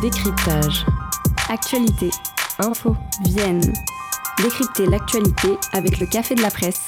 Décryptage. Actualité. Info. Vienne. Décrypter l'actualité avec le Café de la Presse.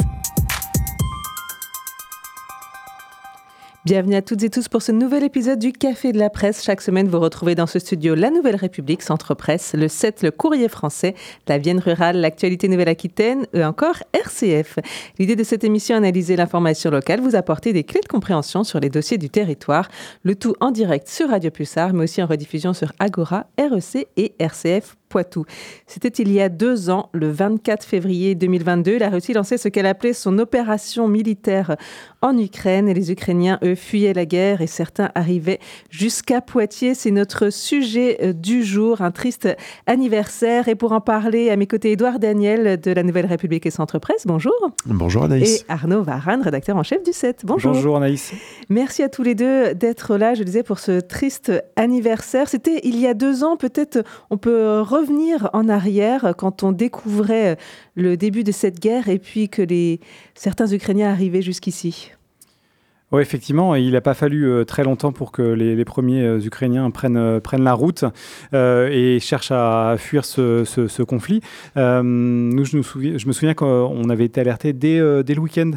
Bienvenue à toutes et tous pour ce nouvel épisode du Café de la Presse. Chaque semaine, vous retrouvez dans ce studio La Nouvelle République, Centre Presse, le 7, le Courrier français, la Vienne rurale, l'actualité Nouvelle-Aquitaine et encore RCF. L'idée de cette émission, analyser l'information locale, vous apporter des clés de compréhension sur les dossiers du territoire, le tout en direct sur Radio Pulsar, mais aussi en rediffusion sur Agora, REC et RCF Poitou. C'était il y a deux ans, le 24 février 2022. La Russie lançait ce qu'elle appelait son opération militaire en Ukraine et les Ukrainiens, eux, fuyaient la guerre et certains arrivaient jusqu'à Poitiers. C'est notre sujet euh, du jour, un triste anniversaire. Et pour en parler, à mes côtés, Édouard Daniel de la Nouvelle République et Centre Presse. Bonjour. Bonjour Anaïs. Et Arnaud Varane, rédacteur en chef du 7. Bonjour. Bonjour Anaïs. Merci à tous les deux d'être là, je disais, pour ce triste anniversaire. C'était il y a deux ans, peut-être on peut revenir en arrière quand on découvrait le début de cette guerre et puis que les, certains Ukrainiens arrivaient jusqu'ici. Oui, effectivement, il n'a pas fallu euh, très longtemps pour que les, premiers euh, Ukrainiens prennent, euh, prennent la route et cherchent à fuir ce, conflit. Nous, je, me souviens qu'on avait été alerté dès, le week-end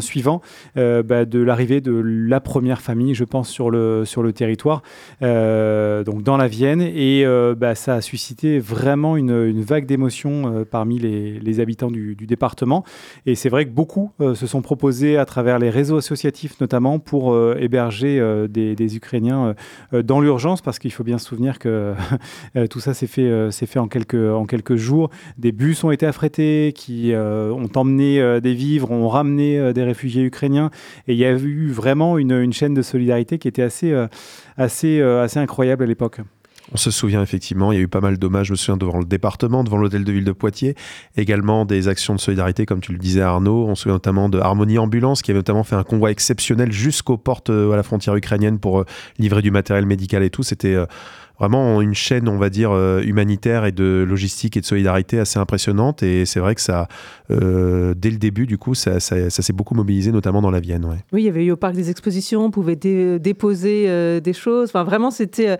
suivant bah, de l'arrivée de la première famille, je pense, sur le, territoire, donc dans la Vienne, et bah, ça a suscité vraiment une, vague d'émotions parmi les, les, habitants du, du, département. Et c'est vrai que beaucoup se sont proposés à travers les réseaux associatifs, notamment notamment pour euh, héberger euh, des, Ukrainiens euh, dans l'urgence, parce qu'il faut bien se souvenir que tout ça s'est fait, en, quelques, jours. Des bus ont été affrétés qui ont emmené des vivres, ont ramené des réfugiés ukrainiens, et il y a eu vraiment une, chaîne de solidarité qui était assez incroyable à l'époque. On se souvient effectivement, il y a eu pas mal d'hommages, je me souviens, devant le département, devant l'hôtel de ville de Poitiers, également des actions de solidarité, comme tu le disais Arnaud. On se souvient notamment de Harmonie Ambulance, qui avait notamment fait un convoi exceptionnel jusqu'aux portes euh, à la frontière ukrainienne pour euh, livrer du matériel médical et tout. C'était euh, vraiment une chaîne, on va dire, humanitaire et de logistique et de solidarité assez impressionnante. Et c'est vrai que ça, dès le début, du coup, ça, s'est beaucoup mobilisé, notamment dans la Vienne. Oui, il y avait eu au parc des expositions, on pouvait dé déposer des choses. Enfin, vraiment, c'était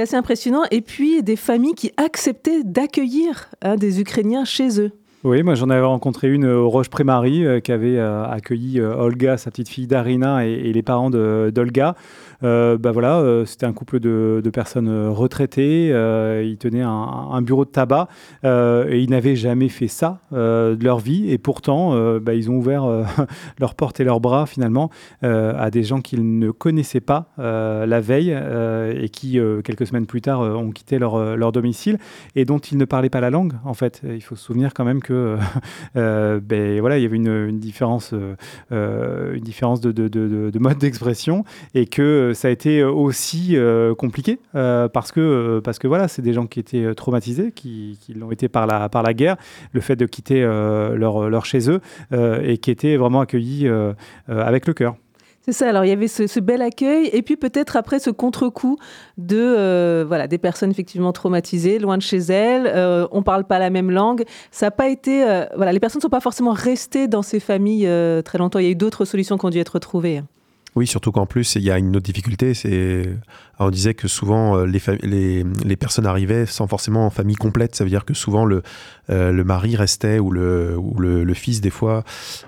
assez impressionnant. Et puis, des familles qui acceptaient d'accueillir hein, des Ukrainiens chez eux. Oui, moi j'en avais rencontré une au Roche Prémarie euh, qui avait euh, accueilli euh, Olga, sa petite fille Darina et, et les parents d'Olga. Euh, bah voilà, euh, c'était un couple de, personnes retraitées. Euh, ils tenaient un, bureau de tabac et ils n'avaient jamais fait ça de leur vie. Et pourtant, bah, ils ont ouvert leurs portes et leurs bras finalement à des gens qu'ils ne connaissaient pas la veille et qui, quelques semaines plus tard, ont quitté leur, leur domicile et dont ils ne parlaient pas la langue. En fait, il faut se souvenir quand même que euh, ben, voilà, il y avait une, différence, euh, une différence de, de mode d'expression et que ça a été aussi euh, compliqué parce que parce que voilà, c'est des gens qui étaient traumatisés, qui, qui l'ont été par la par la guerre, le fait de quitter leur, leur chez eux et qui étaient vraiment accueillis avec le cœur. C'est ça. Alors il y avait ce, bel accueil et puis peut-être après ce contre-coup de euh, voilà des personnes effectivement traumatisées, loin de chez elles. Euh, on parle pas la même langue. Ça n'a pas été euh, voilà les personnes ne sont pas forcément restées dans ces familles euh, très longtemps. Il y a eu d'autres solutions qui ont dû être trouvées. Oui, surtout qu'en plus, il y a une autre difficulté, c'est on disait que souvent les, les, personnes arrivaient sans forcément en famille complète. Ça veut dire que souvent le, euh, mari restait ou le, fils des fois,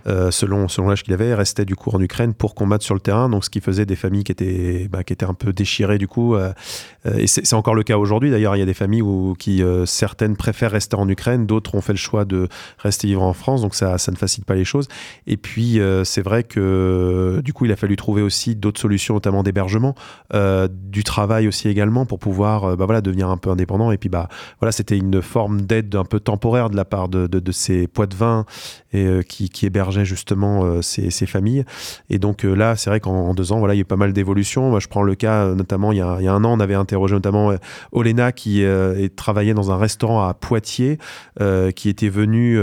euh, selon, l'âge qu'il avait, restait du coup en Ukraine pour combattre sur le terrain. Donc ce qui faisait des familles qui étaient, bah, un peu déchirées du coup. Euh, et c'est encore le cas aujourd'hui d'ailleurs. Il y a des familles où qui euh, certaines préfèrent rester en Ukraine, d'autres ont fait le choix de rester vivre en France. Donc ça, ne facilite pas les choses. Et puis euh, c'est vrai que du coup il a fallu trouver aussi d'autres solutions, notamment d'hébergement, travail aussi également pour pouvoir bah, voilà devenir un peu indépendant. Et puis bah voilà c'était une forme d'aide un peu temporaire de la part de, de, ces poids de vin et euh, qui, qui hébergeaient justement euh, ces, ces, familles. Et donc euh, là, c'est vrai qu'en deux ans, voilà, il y a eu pas mal d'évolutions. Je prends le cas notamment il y, a, il y a un an, on avait interrogé notamment Olena qui travaillait dans un restaurant à Poitiers, qui était venu,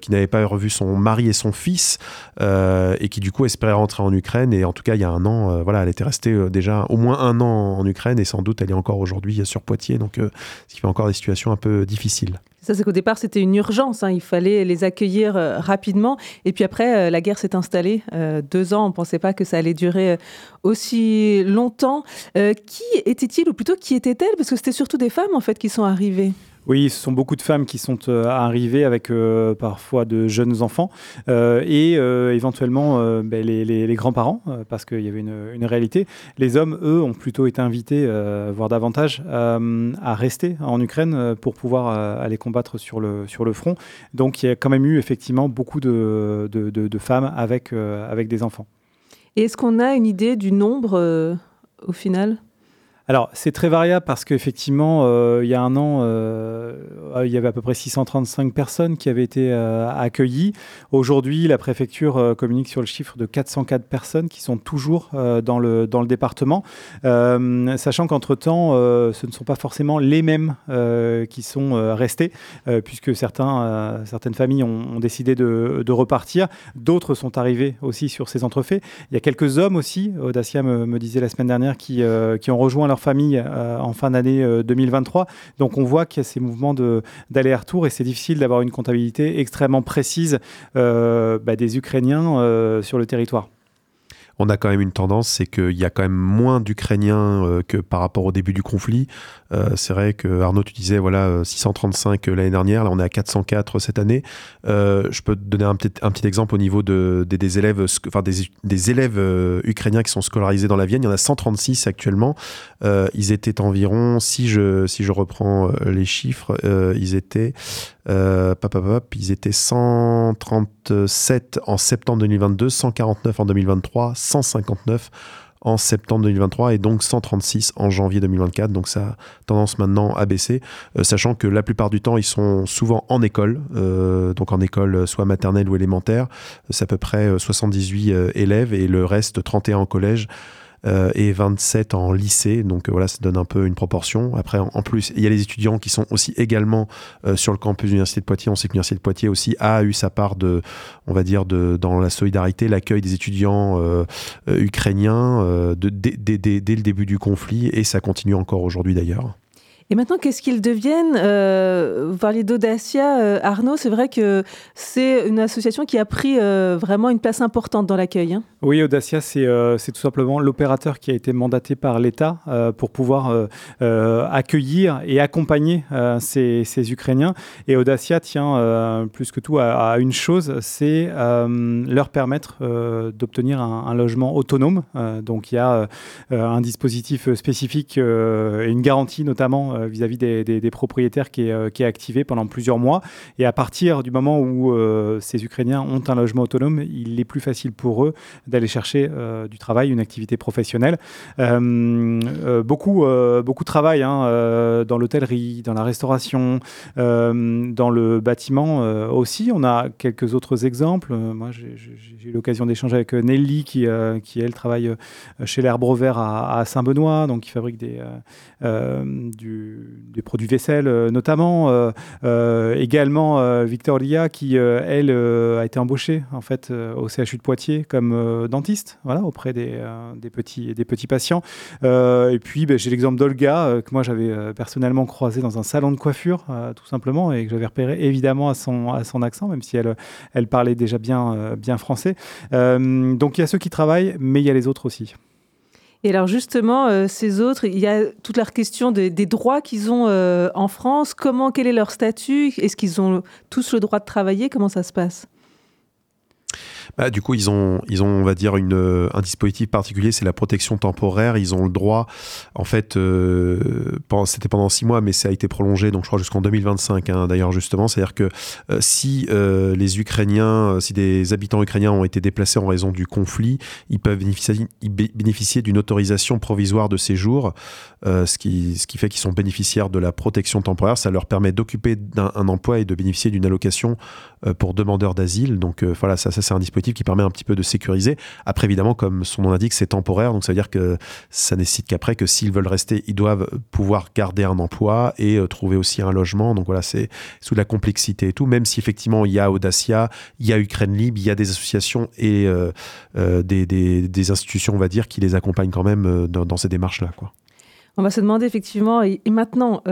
qui n'avait pas revu son mari et son fils, et qui du coup espérait rentrer en Ukraine. Et en tout cas, il y a un an, voilà, elle était restée déjà au moins un an en Ukraine et sans doute elle est encore aujourd'hui sur Poitiers, donc ce qui fait encore des situations un peu difficiles. Ça, c'est qu'au départ, c'était une urgence. Hein. Il fallait les accueillir rapidement. Et puis après, la guerre s'est installée. deux ans, on ne pensait pas que ça allait durer aussi longtemps. qui était-il, ou plutôt qui était-elle? Parce que c'était surtout des femmes, en fait, qui sont arrivées. Oui, ce sont beaucoup de femmes qui sont euh, arrivées avec euh, parfois de jeunes enfants euh, et éventuellement ben, les, grands-parents, parce qu'il y avait une, réalité. Les hommes, eux, ont plutôt été invités, voire davantage, à rester en Ukraine pour pouvoir aller combattre sur le, front. Donc il y a quand même eu effectivement beaucoup de, femmes avec des enfants. Et est-ce qu'on a une idée du nombre au final? Alors, c'est très variable parce qu'effectivement, euh, il y a un an, euh, il y avait à peu près 635 personnes qui avaient été euh, accueillies. Aujourd'hui, la préfecture communique sur le chiffre de 404 personnes qui sont toujours dans, le, dans le département, sachant qu'entre-temps, ce ne sont pas forcément les mêmes qui sont restés, puisque certains, certaines familles ont, décidé de, de repartir. D'autres sont arrivés aussi sur ces entrefaits. Il y a quelques hommes aussi, Audacia me, me disait la semaine dernière, qui, qui ont rejoint leur famille euh, en fin d'année 2023. Euh, Donc on voit qu'il y a ces mouvements d'aller-retour et c'est difficile d'avoir une comptabilité extrêmement précise euh, bah, des Ukrainiens sur le territoire on a quand même une tendance, c'est qu'il y a quand même moins d'Ukrainiens que par rapport au début du conflit. Euh, c'est vrai que Arnaud, tu disais voilà 635 euh, l'année dernière, là on est à 404 cette année. Euh, je peux te donner un petit, exemple au niveau de, des, élèves, enfin des, élèves ukrainiens qui sont scolarisés dans la Vienne. Il y en a 136 actuellement. ils étaient environ, si je, reprends les chiffres, ils étaient euh, ils étaient 137 en septembre 2022, 149 en 2023, 159 en septembre 2023 et donc 136 en janvier 2024. Donc ça a tendance maintenant à baisser, euh, sachant que la plupart du temps, ils sont souvent en école, euh, donc en école soit maternelle ou élémentaire. C'est à peu près 78 euh, élèves et le reste 31 en collège. Euh, et 27 en lycée. Donc euh, voilà, ça donne un peu une proportion. Après, en, plus, il y a les étudiants qui sont aussi également euh, sur le campus de l'Université de Poitiers. On sait que l'Université de Poitiers aussi a eu sa part de, on va dire, de, dans la solidarité, l'accueil des étudiants ukrainiens de, dès le début du conflit et ça continue encore aujourd'hui d'ailleurs. Et maintenant, qu'est-ce qu'ils deviennent euh, Vous parliez d'Audacia, euh, Arnaud, c'est vrai que c'est une association qui a pris euh, vraiment une place importante dans l'accueil. Hein. Oui, Audacia, c'est tout simplement l'opérateur qui a été mandaté par l'État pour pouvoir accueillir et accompagner ces, Ukrainiens. Et Audacia tient plus que tout à, une chose, c'est leur permettre d'obtenir un, logement autonome. donc il y a un dispositif spécifique et une garantie notamment euh, vis-à-vis des, propriétaires qui est, euh, qui est, activé pendant plusieurs mois. Et à partir du moment où euh, ces Ukrainiens ont un logement autonome, il est plus facile pour eux d'aller chercher du travail, une activité professionnelle. beaucoup, beaucoup travaillent hein, dans l'hôtellerie, dans la restauration, dans le bâtiment aussi. On a quelques autres exemples. Moi, j'ai eu l'occasion d'échanger avec Nelly qui, elle, travaille chez l'Herbe Vert à, à Saint-Benoît, donc qui fabrique des, du, des produits vaisselle euh, notamment. Euh, euh, également Victoria qui, elle, a été embauchée en fait au CHU de Poitiers comme dentiste, voilà, auprès des, petits, des petits patients. et puis ben, j'ai l'exemple d'Olga que moi j'avais personnellement croisé dans un salon de coiffure, tout simplement, et que j'avais repéré évidemment à son, à son accent, même si elle, elle parlait déjà bien, bien français. donc il y a ceux qui travaillent, mais il y a les autres aussi. Et alors justement, euh, ces autres, il y a toute leur question des droits qu'ils ont euh, en France. Comment, quel est leur statut? Est-ce qu'ils ont tous le droit de travailler? Comment ça se passe? Bah, du coup, ils ont, ils ont, on va dire, euh, un dispositif particulier, c'est la protection temporaire. Ils ont le droit, en fait, euh, c'était pendant six mois, mais ça a été prolongé, donc je crois jusqu'en 2025, hein, d'ailleurs, justement. C'est-à-dire que euh, si les Ukrainiens, si des habitants ukrainiens ont été déplacés en raison du conflit, ils peuvent bénéficier, d'une autorisation provisoire de séjour, ce, qui, fait qu'ils sont bénéficiaires de la protection temporaire. Ça leur permet d'occuper un, emploi et de bénéficier d'une allocation pour demandeurs d'asile. Donc voilà, ça, ça c'est un dispositif qui permet un petit peu de sécuriser. Après, évidemment, comme son nom l'indique, c'est temporaire, donc ça veut dire que ça nécessite qu'après, que s'ils veulent rester, ils doivent pouvoir garder un emploi et euh, trouver aussi un logement. Donc voilà, c'est sous la complexité et tout, même si effectivement il y a Audacia, il y a Ukraine Libre, il y a des associations et euh, euh, des, institutions, on va dire, qui les accompagnent quand même dans, ces démarches-là. On va se demander effectivement, et, maintenant,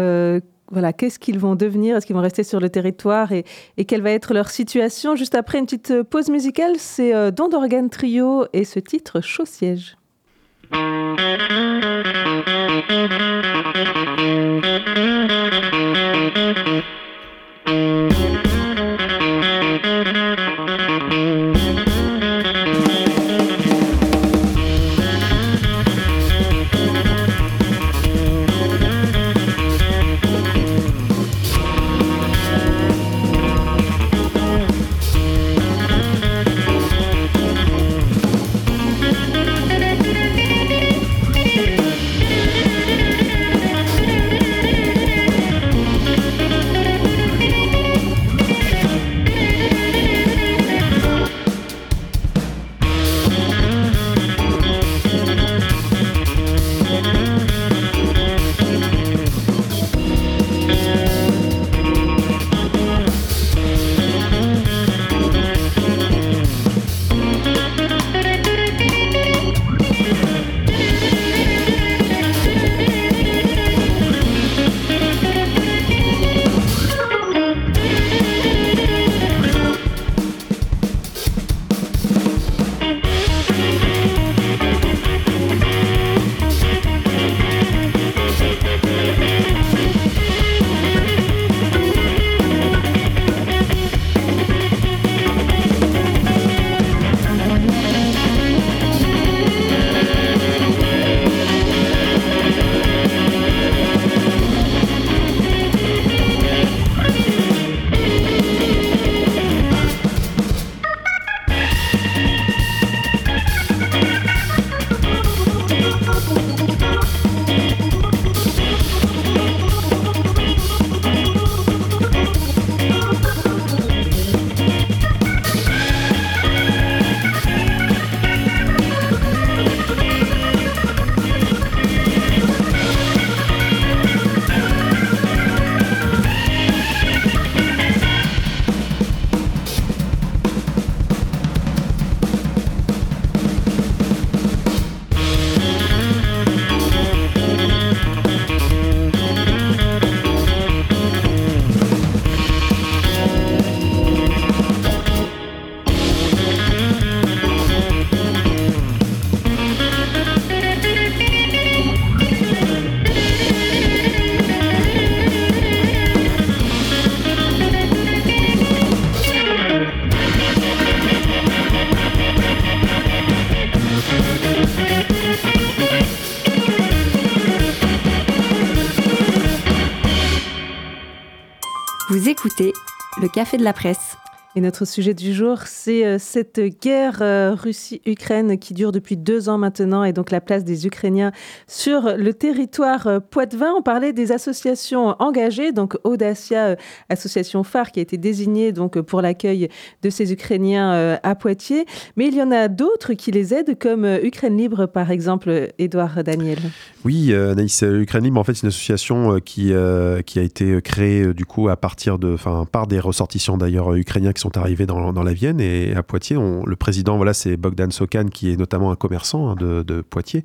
voilà, qu'est-ce qu'ils vont devenir? Est-ce qu'ils vont rester sur le territoire? Et, quelle va être leur situation? Juste après une petite pause musicale, c'est Don d'Organe Trio et ce titre Chaud Café de la Presse. Et notre sujet du jour, c'est euh, cette guerre euh, Russie-Ukraine qui dure depuis deux ans maintenant et donc la place des Ukrainiens sur le territoire euh, poitevin. On parlait des associations engagées, donc Audacia, association phare qui a été désignée donc pour l'accueil de ces Ukrainiens à Poitiers. Mais il y en a d'autres qui les aident, comme Ukraine Libre par exemple, Édouard Daniel. Oui, Naïs, Ukraine Libre, en fait, c'est une association qui, qui a été créée du coup à partir de, enfin, par des ressortissants d'ailleurs ukrainiens qui sont arrivés dans, la Vienne et à Poitiers. le président, voilà, c'est Bogdan Sokan, qui est notamment un commerçant hein, de, Poitiers.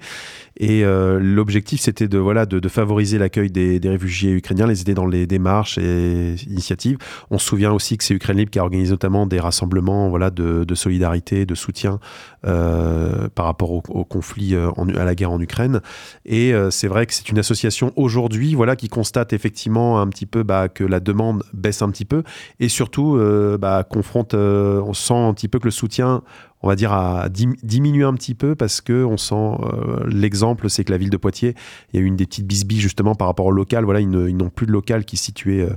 Et euh, l'objectif, c'était de, voilà, de, favoriser l'accueil des, réfugiés ukrainiens, les aider dans les démarches et initiatives. On se souvient aussi que c'est Ukraine Libre qui a organisé notamment des rassemblements voilà, de, solidarité, de soutien euh, par rapport au, conflit, euh, à la guerre en Ukraine. Et c'est vrai que c'est une association aujourd'hui voilà, qui constate effectivement un petit peu bah, que la demande baisse un petit peu et surtout bah, confronte, euh, on sent un petit peu que le soutien on va dire, à diminuer un petit peu parce que on sent euh, l'exemple, c'est que la ville de Poitiers, il y a eu une des petites bisbilles justement par rapport au local. Voilà, ils, n'ont plus de local qui est situé euh,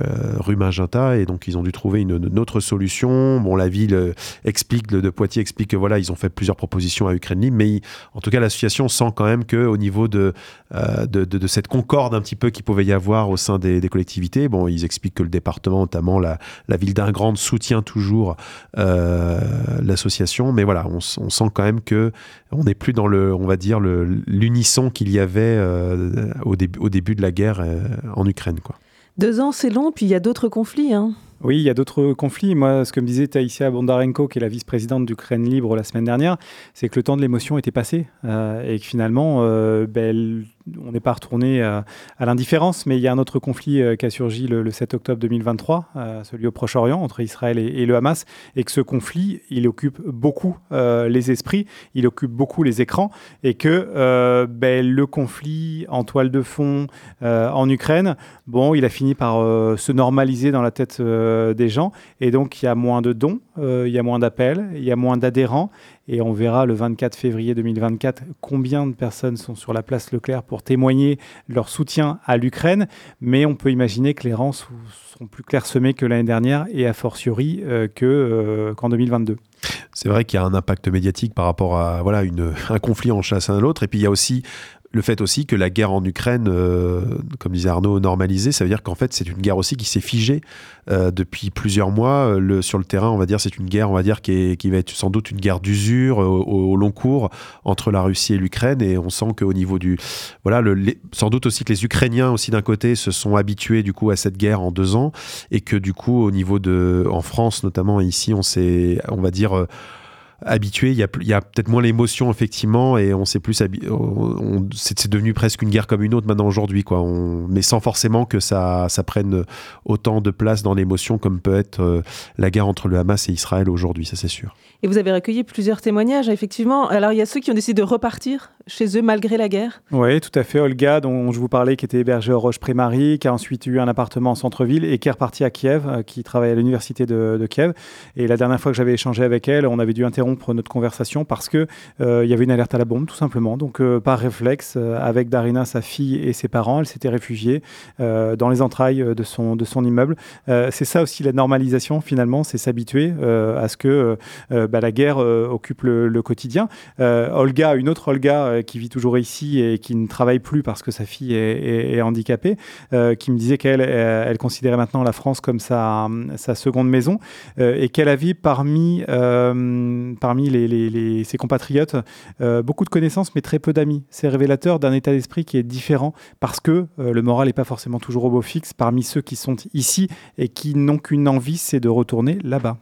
euh, rue Magenta et donc ils ont dû trouver une, autre solution. Bon, la ville explique de, Poitiers explique que voilà, ils ont fait plusieurs propositions à Ukraine Libre, mais en tout cas l'association sent quand même que au niveau de de, cette concorde un petit peu qu'il pouvait y avoir au sein des, collectivités, bon, ils expliquent que le département, notamment la, la ville d'Ingrande, soutient toujours l'association mais voilà, on, sent quand même que on n'est plus dans le, on va dire, l'unisson qu'il y avait euh, au, début, au début de la guerre euh, en Ukraine. Quoi. Deux ans, c'est long, puis il y a d'autres conflits. Hein. Oui, il y a d'autres conflits. Moi, ce que me disait Taïsia Bondarenko, qui est la vice-présidente d'Ukraine Libre la semaine dernière, c'est que le temps de l'émotion était passé euh, et que finalement, ben, on n'est pas retourné à, l'indifférence, mais il y a un autre conflit qui a surgi le, 7 octobre 2023, celui au Proche-Orient, entre Israël et, le Hamas, et que ce conflit, il occupe beaucoup les esprits, il occupe beaucoup les écrans, et que ben, le conflit en toile de fond en Ukraine, bon, il a fini par se normaliser dans la tête des gens, et donc il y a moins de dons, il y a moins d'appels, il y a moins d'adhérents, et on verra le 24 février 2024 combien de personnes sont sur la place Leclerc pour témoigner leur soutien à l'Ukraine. Mais on peut imaginer que les rangs seront plus clairsemés que l'année dernière et a fortiori euh, euh, qu'en 2022. C'est vrai qu'il y a un impact médiatique par rapport à voilà un conflit en chasse à l'autre. Et puis il y a aussi le fait aussi que la guerre en Ukraine, euh, comme disait Arnaud, normalisée, ça veut dire qu'en fait c'est une guerre aussi qui s'est figée euh, depuis plusieurs mois. Euh, sur le terrain, on va dire, c'est une guerre, on va dire, qui, va être sans doute une guerre d'usure au, long cours entre la Russie et l'Ukraine. Et on sent qu'au niveau du, voilà, sans doute aussi que les Ukrainiens aussi d'un côté se sont habitués du coup à cette guerre en deux ans et que du coup au niveau de, en France notamment ici, on s'est, on va dire habitué. Il y a, a peut-être moins l'émotion, effectivement, et on s'est plus. C'est devenu presque une guerre comme une autre maintenant aujourd'hui, quoi. On, mais sans forcément que ça, ça prenne autant de place dans l'émotion comme peut être euh, la guerre entre le Hamas et Israël aujourd'hui, ça c'est sûr. Et vous avez recueilli plusieurs témoignages, effectivement. Alors, il y a ceux qui ont décidé de repartir chez eux malgré la guerre. Oui, tout à fait. Olga, dont je vous parlais, qui était hébergée au Roche-Pré-Marie, qui a ensuite eu un appartement en centre-ville et qui est repartie à Kiev, euh, qui travaille à l'université de, Kiev. Et la dernière fois que j'avais échangé avec elle, on avait dû interrompre notre conversation parce que euh, il y avait une alerte à la bombe, tout simplement. Donc, euh, par réflexe, avec Darina, sa fille et ses parents, elle s'était réfugiée dans les entrailles de son, de son immeuble. c'est ça aussi la normalisation, finalement, c'est s'habituer à ce que bah, la guerre euh, occupe le, quotidien. Euh, Olga, une autre Olga euh, qui vit toujours ici et qui ne travaille plus parce que sa fille est, handicapée, qui me disait qu'elle elle considérait maintenant la France comme sa, sa seconde maison et qu'elle avait parmi, parmi ses compatriotes beaucoup de connaissances mais très peu d'amis. C'est révélateur d'un état d'esprit qui est différent parce que le moral n'est pas forcément toujours au beau fixe parmi ceux qui sont ici et qui n'ont qu'une envie, c'est de retourner là-bas.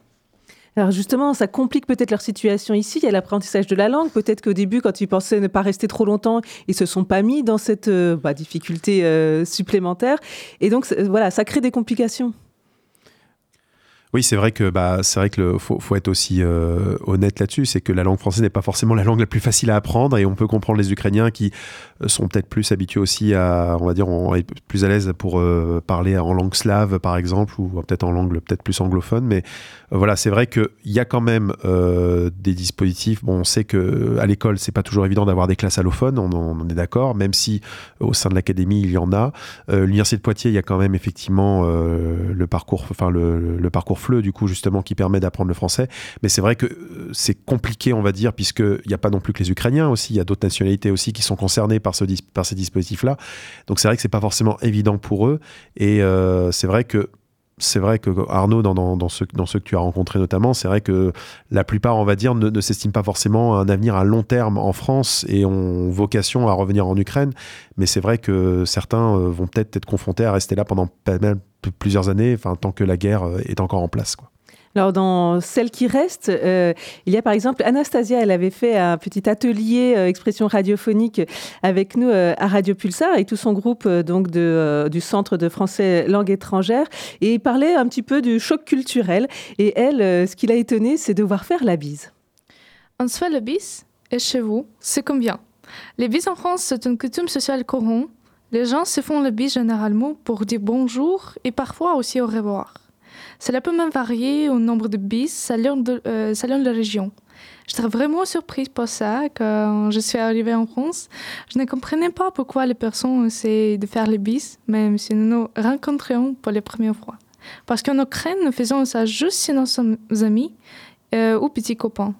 Alors justement, ça complique peut-être leur situation ici. Il y a l'apprentissage de la langue. Peut-être qu'au début, quand ils pensaient ne pas rester trop longtemps, ils se sont pas mis dans cette euh, bah, difficulté euh, supplémentaire. Et donc, voilà, ça crée des complications. Oui, c'est vrai que bah, c'est vrai que faut, être aussi euh, honnête là-dessus, c'est que la langue française n'est pas forcément la langue la plus facile à apprendre et on peut comprendre les Ukrainiens qui euh, sont peut-être plus habitués aussi à, on va dire, on plus à l'aise pour euh, parler en langue slave par exemple ou peut-être en langue peut-être plus anglophone, mais voilà, c'est vrai qu'il y a quand même des dispositifs. Bon, on sait que à l'école c'est pas toujours évident d'avoir des classes allophones, on, est d'accord, même si au sein de l'académie il y en a. L'université de Poitiers, il y a quand même effectivement le parcours, enfin le parcours FLE, du coup, justement, qui permet d'apprendre le français. Mais c'est vrai que euh, c'est compliqué, on va dire, puisqu'il n'y a pas non plus que les Ukrainiens aussi, il y a d'autres nationalités aussi qui sont concernées par, ce, par ces dispositifs-là. Donc c'est vrai que c'est pas forcément évident pour eux. Et euh, c'est vrai que c'est vrai que Arnaud, dans, ceux, que tu as rencontrés notamment, c'est vrai que la plupart, on va dire, ne, ne s'estiment pas forcément un avenir à long terme en France et ont vocation à revenir en Ukraine. Mais c'est vrai que certains euh, vont peut-être être confrontés à rester là pendant plusieurs années, tant que la guerre euh, est encore en place. Alors, dans celles qui restent, euh, il y a par exemple Anastasia, elle avait fait un petit atelier euh, expression radiophonique avec nous euh, à Radio Pulsar et tout son groupe donc du Centre de français langue étrangère et il parlait un petit peu du choc culturel. Et elle, ce qui l'a étonné, c'est de voir faire la bise. En soi, la bise, et chez vous, c'est combien? Les bises en France, c'est une coutume sociale courante. Les gens se font la bise généralement pour dire bonjour et parfois aussi au revoir. Cela peut même varier au nombre de bis selon, de, euh, la région. J'étais vraiment surprise par ça quand je suis arrivée en France. Je ne comprenais pas pourquoi les personnes essaient de faire les bis, même si nous nous rencontrions pour les premières fois. Parce qu'en Ukraine, nous faisons ça juste si nous sommes amis euh, ou petits copains.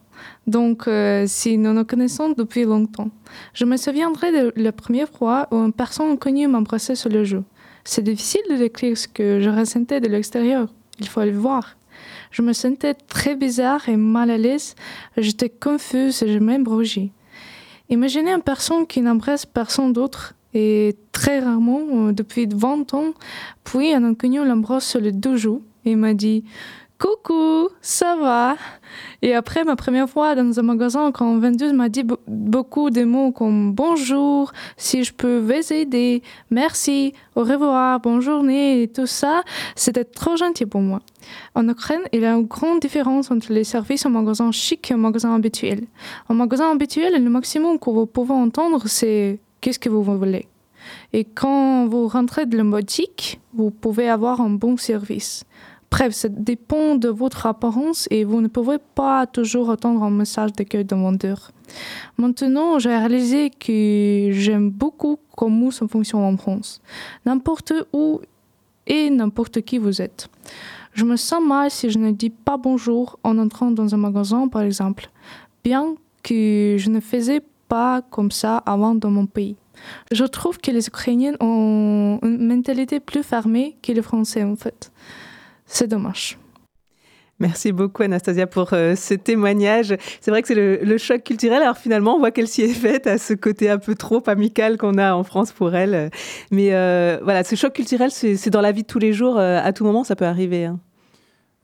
Donc, euh, si nous nous connaissons depuis longtemps. Je me souviendrai de la première fois où une personne inconnue m'embrassait sur le joue. C'est difficile de décrire ce que je ressentais de l'extérieur. Il faut le voir. Je me sentais très bizarre et mal à l'aise. J'étais confuse et même rougi. Imaginez une personne qui n'embrasse personne d'autre et très rarement, euh, depuis 20 ans, puis un inconnu l'embrasse sur les deux joues et m'a dit Coucou, ça va? Et après ma première fois dans un magasin, quand vendeuse m'a dit beaucoup de mots comme bonjour, si je peux vous aider, merci, au revoir, bonne journée et tout ça, c'était trop gentil pour moi. En Ukraine, il y a une grande différence entre les services en magasin chic et en magasin habituel. En magasin habituel, le maximum que vous pouvez entendre, c'est qu'est-ce que vous voulez? Et quand vous rentrez dans la boutique, vous pouvez avoir un bon service. Bref, ça dépend de votre apparence et vous ne pouvez pas toujours attendre un message d'accueil de vendeur. Maintenant, j'ai réalisé que j'aime beaucoup comment ça fonctionne en France. N'importe où et n'importe qui vous êtes. Je me sens mal si je ne dis pas bonjour en entrant dans un magasin, par exemple, bien que je ne faisais pas comme ça avant dans mon pays. Je trouve que les Ukrainiens ont une mentalité plus fermée que les Français, en fait. C'est dommage. Merci beaucoup Anastasia pour euh, ce témoignage. C'est vrai que c'est le, choc culturel. Alors finalement, on voit qu'elle s'y est faite à ce côté un peu trop amical qu'on a en France pour elle. Mais euh, voilà, ce choc culturel, c'est dans la vie de tous les jours. Euh, à tout moment, ça peut arriver. Hein.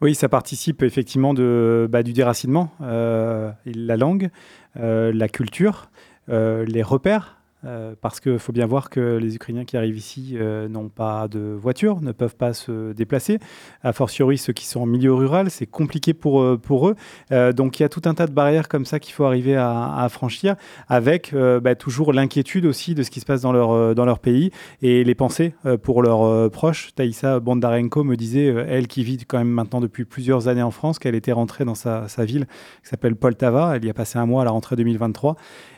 Oui, ça participe effectivement de, bah, du déracinement. la langue, la culture, les repères euh, parce qu'il faut bien voir que les Ukrainiens qui arrivent ici euh, n'ont pas de voiture, ne peuvent pas se déplacer. A fortiori, ceux qui sont en milieu rural, c'est compliqué pour, euh, eux. donc il y a tout un tas de barrières comme ça qu'il faut arriver à, franchir, avec bah, toujours l'inquiétude aussi de ce qui se passe dans leur, dans leur pays et les pensées pour leurs proches. Taïsa Bondarenko me disait, elle qui vit quand même maintenant depuis plusieurs années en France, qu'elle était rentrée dans sa, ville qui s'appelle Poltava. Elle y a passé un mois à la rentrée 2023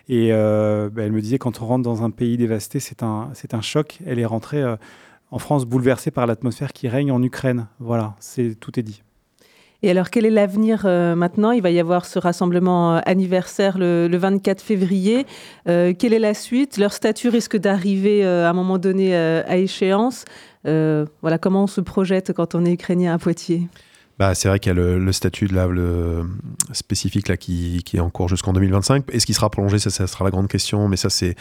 et bah, elle me disait, quand on rentre dans un pays dévasté, c'est un, un choc. Elle est rentrée euh, en France bouleversée par l'atmosphère qui règne en Ukraine. Voilà, c'est, tout est dit. Et alors, quel est l'avenir euh, maintenant? Il va y avoir ce rassemblement anniversaire le, 24 février. quelle est la suite? Leur statut risque d'arriver à un moment donné à échéance. voilà, comment on se projette quand on est ukrainien à Poitiers? Bah, c'est vrai qu'il y a le, statut de là, le spécifique là, qui, est en cours jusqu'en 2025. Est-ce qu'il sera prolongé? Ça, ça, sera la grande question. Mais ça, c'est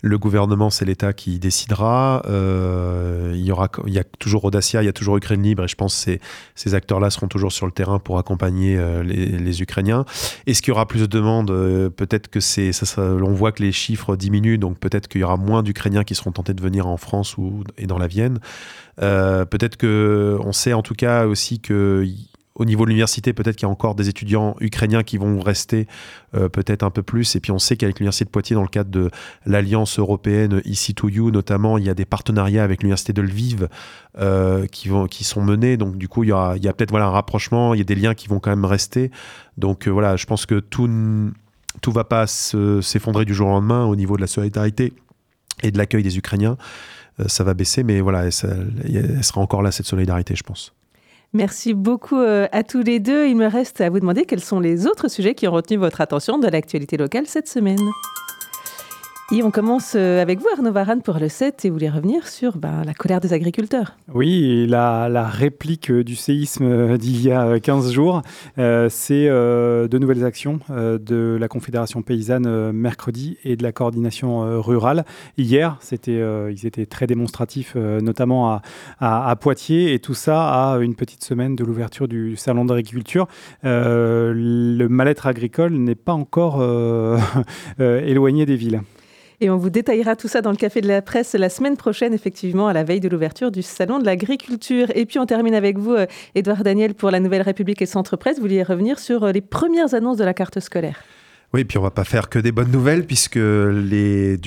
le gouvernement, c'est l'État qui décidera. Euh, il, y aura, il y a toujours Audacia, il y a toujours Ukraine Libre. Et je pense que ces, acteurs-là seront toujours sur le terrain pour accompagner euh, les, Ukrainiens. Est-ce qu'il y aura plus de demandes? Euh, Peut-être que c'est. On voit que les chiffres diminuent. Donc peut-être qu'il y aura moins d'Ukrainiens qui seront tentés de venir en France ou, et dans la Vienne. Euh, peut-être que on sait en tout cas aussi que au niveau de l'université, peut-être qu'il y a encore des étudiants ukrainiens qui vont rester euh, peut-être un peu plus. Et puis on sait qu'avec l'université de Poitiers, dans le cadre de l'alliance européenne ici to You, notamment, il y a des partenariats avec l'université de Lviv euh, qui vont, qui sont menés. Donc du coup, il y a, il y a peut-être voilà un rapprochement. Il y a des liens qui vont quand même rester. Donc voilà, je pense que tout tout va pas s'effondrer du jour au lendemain au niveau de la solidarité et de l'accueil des Ukrainiens. Euh, ça va baisser, mais voilà, elle, sera encore là, cette solidarité, je pense. Merci beaucoup euh, à tous les deux. Il me reste à vous demander quels sont les autres sujets qui ont retenu votre attention de l'actualité locale cette semaine. Et on commence euh, avec vous, Arnaud Varane, pour le 7, et vous voulez revenir sur ben, la colère des agriculteurs. Oui, la, réplique du séisme euh, d'il y a 15 jours, euh, c'est de nouvelles actions de la Confédération paysanne mercredi et de la coordination rurale. Hier, c'était, ils étaient très démonstratifs, notamment à, Poitiers, et tout ça à une petite semaine de l'ouverture du salon d'agriculture. le mal-être agricole n'est pas encore éloigné des villes. Et on vous détaillera tout ça dans le Café de la Presse la semaine prochaine, effectivement, à la veille de l'ouverture du Salon de l'Agriculture. Et puis on termine avec vous, euh, Daniel, pour la Nouvelle République et Centre Presse. Vous vouliez revenir sur euh, les premières annonces de la carte scolaire. Oui, puis on va pas faire que des bonnes nouvelles puisque les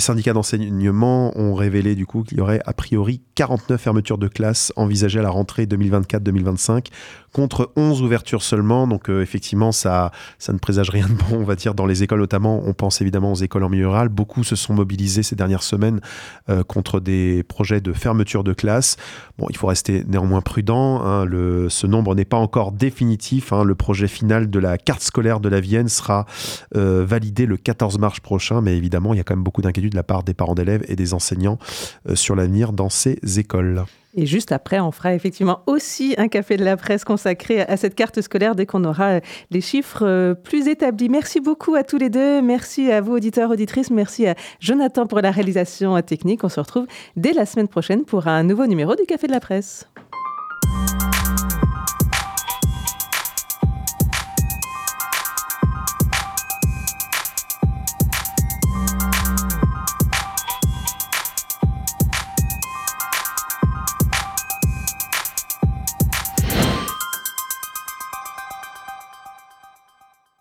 syndicats d'enseignement ont révélé du coup qu'il y aurait a priori 49 fermetures de classes envisagées à la rentrée 2024-2025 contre 11 ouvertures seulement. Donc euh, effectivement, ça, ne présage rien de bon, on va dire, dans les écoles notamment. On pense évidemment aux écoles en milieu rural. Beaucoup se sont mobilisés ces dernières semaines euh, contre des projets de fermeture de classes. Bon, il faut rester néanmoins prudent. Hein. Ce nombre n'est pas encore définitif. Hein. Le projet final de la carte scolaire de la Vienne sera euh, validé le 14 mars prochain. Mais évidemment, il y a quand même beaucoup d'inquiétude de la part des parents d'élèves et des enseignants sur l'avenir dans ces écoles. Et juste après, on fera effectivement aussi un café de la presse consacré à cette carte scolaire dès qu'on aura euh, les chiffres euh, plus établis. Merci beaucoup à tous les deux. Merci à vous, auditeurs, auditrices. Merci à Jonathan pour la réalisation technique. On se retrouve dès la semaine prochaine pour un nouveau numéro du café de la presse.